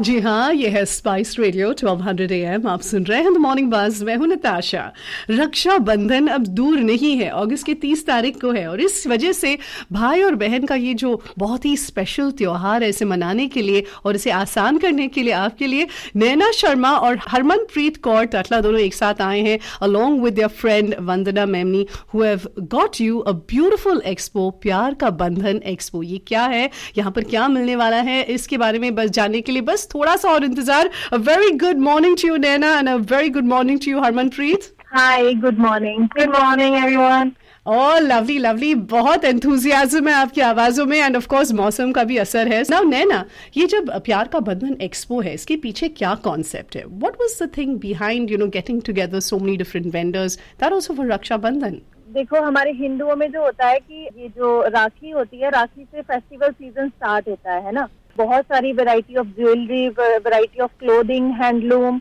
जी हाँ ये है स्पाइस रेडियो 1200 एम आप सुन रहे हैं मॉर्निंग बस मैं हूँ नताशा। रक्षा बंधन अब दूर नहीं है अगस्त की 30 तारीख को है, और इस वजह से भाई और बहन का ये जो बहुत ही स्पेशल त्योहार है इसे मनाने के लिए और इसे आसान करने के लिए आपके लिए, नैना शर्मा और हरमनप्रीत कौर टटला दोनों एक साथ आए हैं along with your friend Vandana Memani who have got you a beautiful expo प्यार का बंधन एक्सपो ये क्या है? यहाँ पर क्या मिलने वाला है? इसके बारे में बस जानने के लिए बस थोड़ा सा और इंतज़ार। A very good morning to you Naina and a very good morning to you Harmanpreet hi good morning good morning everyone और लवली लवली बहुत एंथुजियाज्म है आपकी आवाजों में एंड ऑफ़ कोर्स मौसम का भी असर है। नाउ नैना ये जब प्यार का बंधन एक्सपो है इसके पीछे क्या कॉन्सेप्ट है? What was the thing behind you know getting together so many different vendors that also for Raksha Bandhan देखो हमारे हिंदुओं में जो होता है कि ये जो राखी होती है राखी से फेस्टिवल सीज़न स्टार्ट होता है ना? बहुत सारी variety of jewellery variety of clothing handloom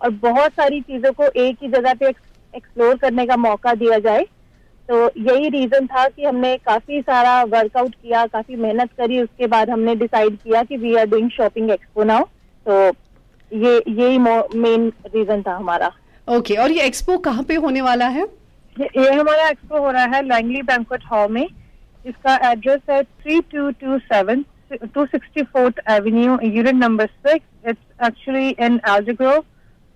और बहुत सारी चीज़ों को एक ही जगह पे एक्सप्लोर करने का मौका दिया जाए। तो यही रीजन था कि हमने काफ़ी सारा वर्कआउट किया काफ़ी मेहनत करी उसके बाद हमने डिसाइड किया कि we are doing shopping expo now तो ये यही मेन रीजन था हमारा। ओके okay, और ये एक्सपो कहाँ पे होने वाला है? ये, ये हमारा एक्सपो हो रहा है लैंगली बैंकवेट हॉल में। जिसका एड्रेस है three two two seven 264th Avenue, unit number 6. It's actually in Aldergrove,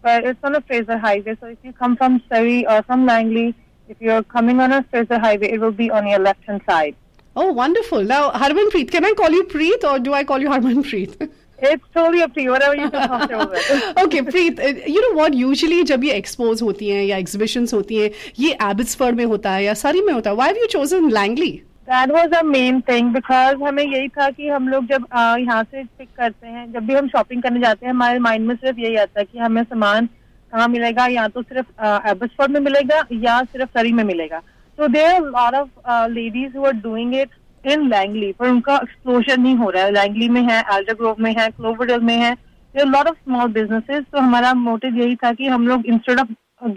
but it's on a Fraser Highway. So if you come from Surrey or from Langley, if you're coming on a Fraser Highway, it will be on your left-hand side. Oh, wonderful. Now, Harmanpreet, can I call you Preet or do I call you Harmanpreet? It's totally up to you, whatever you feel comfortable with. okay, Preet, uh, you know what? Usually जब ये expos होती हैं या exhibitions होती हैं, ये Abbotsford में होता है या Surrey में होता है. Why have you chosen Langley? That was a main thing because हमें यही था कि हम लोग जब यहाँ से पिक करते हैं, जब भी हम शॉपिंग करने जाते हैं, हमारे माइंड में सिर्फ़ यही आता है कि हमें सामान कहाँ मिलेगा, या तो सिर्फ़ एबसफोर्ड में मिलेगा, या सिर्फ़ सरी में मिलेगा। तो there lot of ladies who are doing it in Langley पर उनका एक्सप्लोजर नहीं हो रहा है। लैंगली में है एल्डर ग्रोव में है क्लोवरडल में है। There lot of small businesses तो हमारा मोटिव यही था कि हम लोग instead of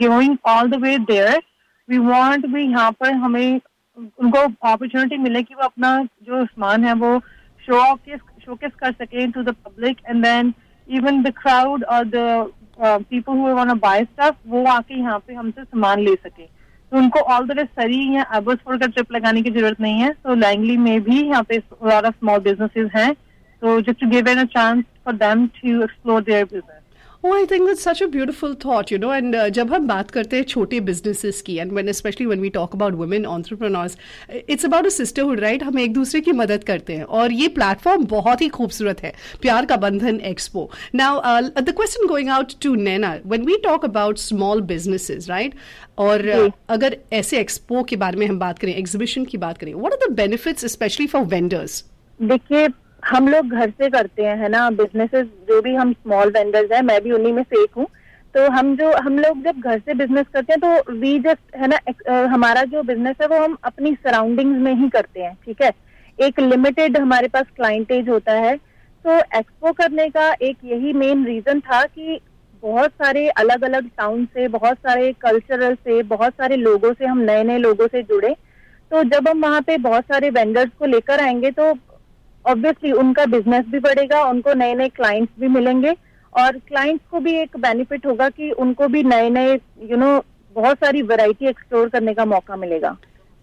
going all the way there we want भी यहाँ पर हमें उनको अपॉर्चुनिटी मिले कि वो अपना जो सामान है वो शो ऑफ़ शोकेस कर सके to the public and then even the crowd और the people who want to buy stuff वो आके यहाँ पे हमसे सामान ले सके। तो उनको ऑल द वे सरी या एबर्सफोर्ड का ट्रिप लगाने की ज़रूरत नहीं है। तो लैंगली में भी यहाँ पे ऑफ़ स्मॉल बिजनेसेस हैं। तो just to give an a chance for them to explore their business Oh, I think that's such a beautiful thought, you know. And uh, जब हम बात करते हैं छोटे businesses की, and when especially when we talk about women entrepreneurs, it's about a sisterhood, right? हम एक दूसरे की मदद करते हैं और ये प्लेटफॉर्म बहुत ही खूबसूरत है Pyaar Ka Bandhan expo now the question going out to Naina when we talk about small businesses right और uh, अगर ऐसे एक्सपो के बारे में हम बात करें एग्जीबिशन की बात करें what are the benefits specially for vendors देखिए हम लोग घर से करते हैं, है ना? बिजनेसेस जो भी हम स्मॉल वेंडर्स हैं, मैं भी उन्हीं में से एक हूँ। तो हम जो, हम लोग जब घर से बिज़नेस करते हैं तो वी जस्ट है ना हमारा जो बिज़नेस है, वो हम अपनी सराउंडिंग्स में ही करते हैं, ठीक है? एक लिमिटेड हमारे पास क्लाइंटेज होता है। तो एक्सपो करने का एक यही मेन रीजन था कि बहुत सारे अलग अलग टाउन से, बहुत सारे कल्चरल से, बहुत सारे लोगों से, हम नए नए लोगों से जुड़े। तो जब हम वहाँ पे बहुत सारे वेंडर्स को लेकर आएँगे तो ऑब्वियसली उनका बिज़नेस भी बढ़ेगा, उनको नए नए क्लाइंट्स भी मिलेंगे और क्लाइंट्स को भी एक बेनिफिट होगा कि उनको भी नए नए यू नो बहुत सारी वैरायटी एक्सप्लोर करने का मौका मिलेगा।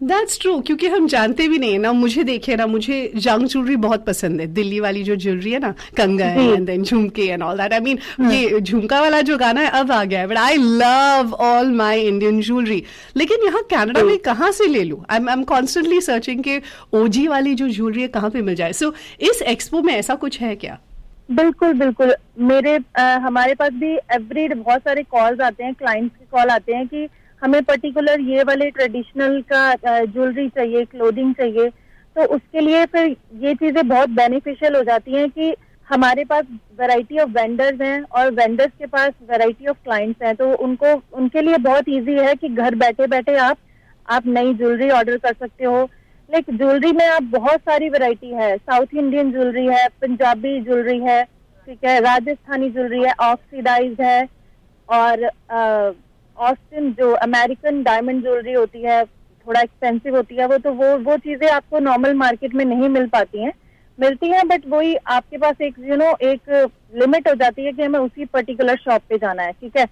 दैट्स ट्रू क्योंकि हम जानते भी नहीं ना मुझे देखे ना मुझे जंग ज्वेलरी बहुत पसंद है। दिल्ली वाली जो ज्वेलरी है ना कंगा एंड देन झुमके and all that I mean ये झुमका वाला जो गाना है अब आ गया है। But I love all my Indian jewellery लेकिन यहाँ कनाडा में कहाँ से ले लूँ? आई एम कॉन्स्टेंटली सर्चिंग के ओजी वाली जो ज्वेलरी है कहाँ पे मिल जाए? सो so, इस एक्सपो में ऐसा कुछ है क्या? बिल्कुल बिल्कुल। मेरे आ, हमारे पास भी एवरी बहुत सारे कॉल्स आते हैं क्लाइंट्स के कॉल आते हैं कि हमें पर्टिकुलर ये वाले ट्रेडिशनल का ज्वेलरी चाहिए क्लोथिंग चाहिए तो उसके लिए फिर ये चीज़ें बहुत बेनिफिशियल हो जाती हैं कि हमारे पास वैरायटी ऑफ़ वेंडर्स हैं और वेंडर्स के पास वैरायटी ऑफ़ क्लाइंट्स हैं तो उनको, उनके लिए बहुत इजी है कि घर बैठे बैठे आप आप नई ज्वेलरी ऑर्डर कर सकते हो। लाइक ज्वेलरी में आप बहुत सारी वैरायटी है। साउथ इंडियन ज्वेलरी है पंजाबी ज्वेलरी है, ठीक है राजस्थानी ज्वेलरी है ऑक्सीडाइज है और ऑस्टिन जो अमेरिकन डायमंड ज्वेलरी होती है थोड़ा एक्सपेंसिव होती है वो तो वो वो चीज़ें आपको नॉर्मल मार्केट में नहीं मिल पाती हैं। मिलती हैं बट वही आपके पास एक यू you नो know, एक लिमिट हो जाती है कि हमें उसी पर्टिकुलर शॉप पे जाना है ठीक है?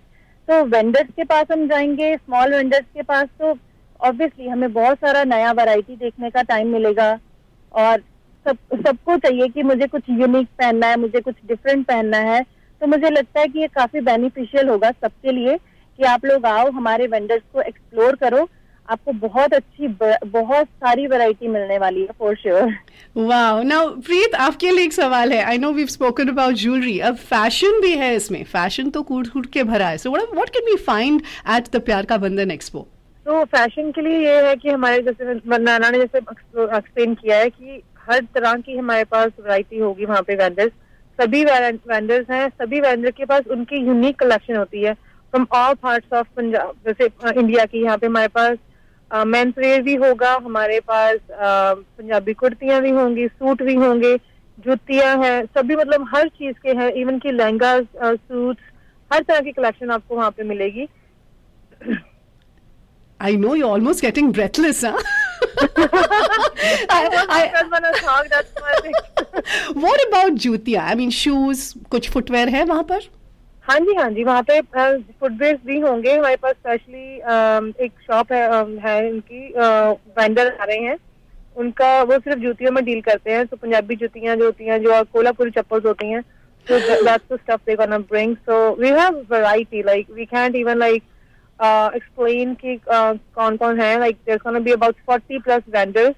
तो वेंडर्स के पास हम जाएँगे स्मॉल वेंडर्स के पास तो ऑब्वियसली हमें बहुत सारा नया वैरायटी देखने का टाइम मिलेगा। और सब सबको चाहिए कि मुझे कुछ यूनिक पहनना है मुझे कुछ डिफरेंट पहनना है। तो मुझे लगता है कि ये काफ़ी बेनिफिशियल होगा सबके लिए। कि आप लोग आओ हमारे वेंडर्स को एक्सप्लोर करो। आपको बहुत अच्छी बहुत सारी वैरायटी मिलने वाली है for sure wow now Preet आपके लिए एक सवाल है. I know we spoken about jewellery अब फ़ैशन भी है इसमें. फ़ैशन तो कूट कूट के भरा है. So what can we find at the Pyaar Ka Bandhan expo तो फ़ैशन के लिए ये है कि हमारे जैसे नाना ने जैसे एक्सप्लेन किया है कि हर तरह की हमारे पास वैरायटी होगी वहाँ पे वेंडर्स सभी वेंडर्स हैं. सभी वेंडर के पास उनकी यूनिक कलेक्शन होती है. From all parts of Punjab जैसे इंडिया की यहाँ पे हमारे पास मेंस वेयर भी होगा हमारे पास पंजाबी कुर्तियाँ भी होंगी सूट भी होंगे जुतियाँ हैं सभी मतलब हर चीज़ के हैं इवन की लहंगा सूट हर तरह की कलेक्शन आपको वहाँ पे मिलेगी I know you're almost getting breathless, huh? I, I, I, talk, that's what about jutia? I mean, shoes, कुछ फुटवेयर है वहाँ पर? हाँ जी हाँ जी, वहाँ पे फ़ूड भी होंगे। हमारे पास स्पेशली एक शॉप है है इनकी वेंडर आ रहे हैं। उनका वो सिर्फ़ जूतियों में डील करते हैं। सो पंजाबी जूतियाँ जो होती हैं, जो कोल्हापुरी चप्पल होती हैं so that's stuff they bring so we have variety like we can't even like explain की कौन कौन है। Like there is be about 40 plus vendors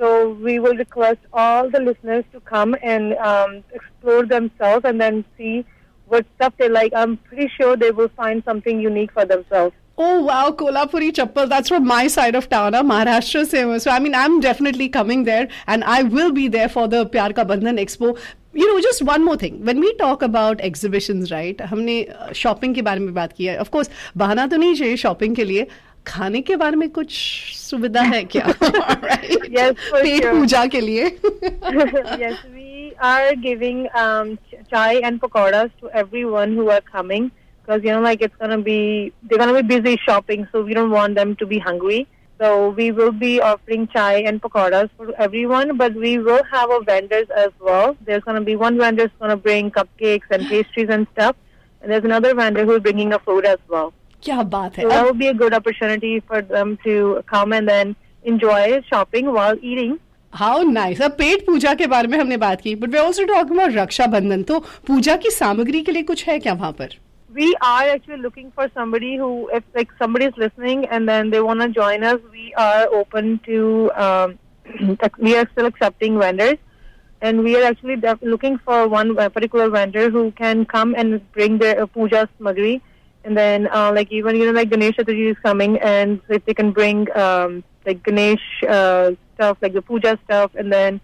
so we will request all the listeners to come and explore themselves and see what stuff they like, I'm pretty sure they will find something unique for themselves. Oh wow, Kolhapuri chappal. That's from my side of town, uh, Maharashtra se. So I mean, I'm definitely coming there, and I will be there for the Pyar Ka Bandhan Expo. You know, just one more thing. When we talk about exhibitions, right? हमने shopping के बारे में बात की है. Of course, बहाना तो नहीं चाहिए shopping के लिए. खाने के बारे में कुछ सुविधा है क्या? right? Yes, for pet sure. पूजा के लिए. yes, we are giving um, chai and pakoras to everyone who are coming because you know like it's gonna be they're gonna be busy shopping, so we don't want them to be hungry. So we will be offering chai and pakoras for everyone, but we will have our vendors as well. There's gonna be one vendor who's gonna bring cupcakes and pastries and stuff, and there's another vendor who's bringing a food as well. क्या बात है So that will be a good opportunity for them to come and then enjoy shopping while eating. how nice अब पेट पूजा के बारे में हमने बात की but we also talking about Rakshabandhan तो पूजा की सामग्री के लिए कुछ है क्या वहाँ पर we are actually looking for somebody who if like somebody is listening and then they want to join us we are open to um, we are still accepting vendors and we are actually looking for one particular vendor who can come and bring their uh, puja smagri and then uh, like even you know like Ganesh Chaturthi is coming and if they can bring um, like Ganesh uh, stuff, like the puja stuff, and then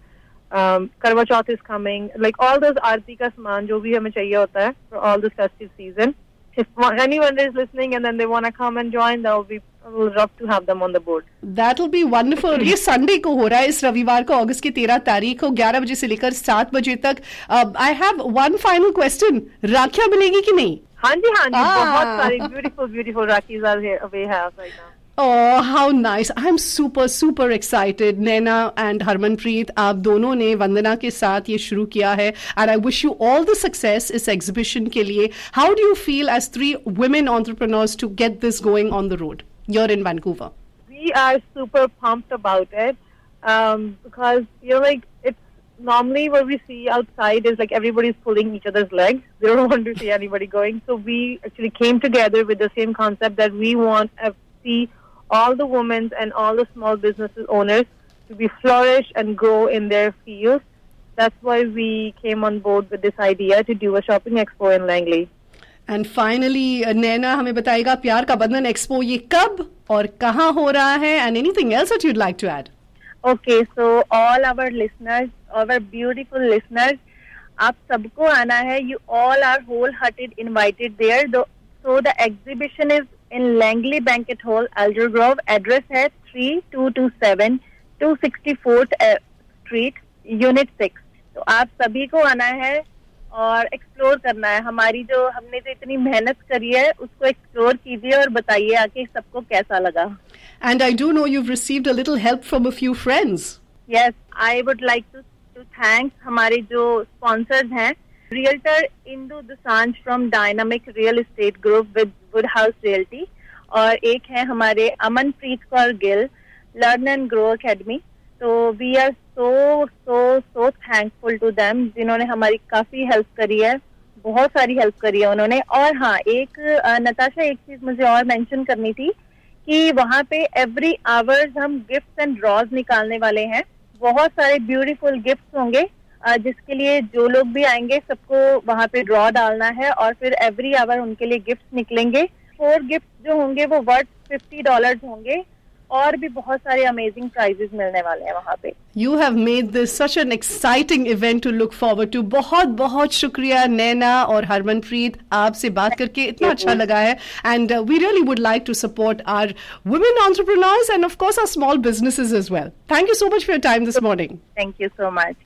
um, Karwa Chauth is coming. Like all those aarti ka saman jo bhi hame chahiye hota hai for all this festive season. If anyone is listening and then they want to come and join, that will be we'll love to have them on the board. That will be wonderful. ये Sunday को हो रहा है इस रविवार को अगस्त की तेरह तारीख को ग्यारह बजे से लेकर सात बजे तक I have one final question राखियाँ मिलेगी कि नहीं हाँ जी हाँ जी ah. बहुत सारी beautiful beautiful rakhis are we have right now Oh, how nice. I'm super, super excited. Naina and Harmanpreet, आप दोनों ने वंदना के साथ ये शुरू किया है and I wish you all the success इस exhibition के लिए. How do you feel as three women entrepreneurs to get this going on the road? You're in Vancouver. We are super pumped about it um, because, you know, like, it's normally what we see outside is like everybody's pulling each other's legs. They don't want to see anybody going. So we actually came together with the same concept that we want to see all the women and all the small businesses owners to be flourish and grow in their fields. That's why we came on board with this idea to do a shopping expo in Langley. And finally Naina हमें बताएगा प्यार का बंधन expo ये कब और कहाँ हो रहा है and anything else that you'd like to add okay so all our listeners our beautiful listeners आप सबको आना है you all are whole hearted invited there so the exhibition is in Langley banquet hall Aldergrove address है three two two seven two sixty fourth street unit six तो आप सभी को आना है और एक्सप्लोर करना है। हमारी जो हमने जो इतनी मेहनत करी है उसको एक्सप्लोर कीजिए और बताइए आके सबको कैसा लगा। And I do know you received a little help from a few friends yes I would like to to thank हमारे जो स्पॉन्सर्स हैं realtor Indu Dosanjh from Dynamic Real Estate Group with Wood House Realty और एक है हमारे Amanpreet Kaur Gill Learn and Grow Academy तो we are so so so thankful to them जिन्होंने हमारी काफ़ी हेल्प करी है, बहुत सारी हेल्प करी है उन्होंने। और हाँ एक नताशा, एक चीज़ मुझे और मेंशन करनी थी कि वहाँ पे एवरी आवर्स हम गिफ्ट्स एंड ड्रॉज निकालने वाले हैं। बहुत सारे ब्यूटीफुल गिफ्ट्स होंगे। जिसके लिए जो लोग भी आएँगे सबको वहाँ पे ड्रॉ डालना है और फिर एवरी आवर उनके लिए गिफ्ट निकलेंगे। फोर गिफ्ट जो होंगे वो वर्थ फिफ्टी डॉलर होंगे और भी बहुत सारे अमेजिंग प्राइजेस मिलने वाले हैं वहाँ पे। You have made this such an exciting event to look forward to बहुत बहुत शुक्रिया नैना और हरमनप्रीत आपसे बात करके। इतना अच्छा लगा है। And we really would like to support our women entrepreneurs and of course our small businesses as well thank you so much for your time this morning thank you so much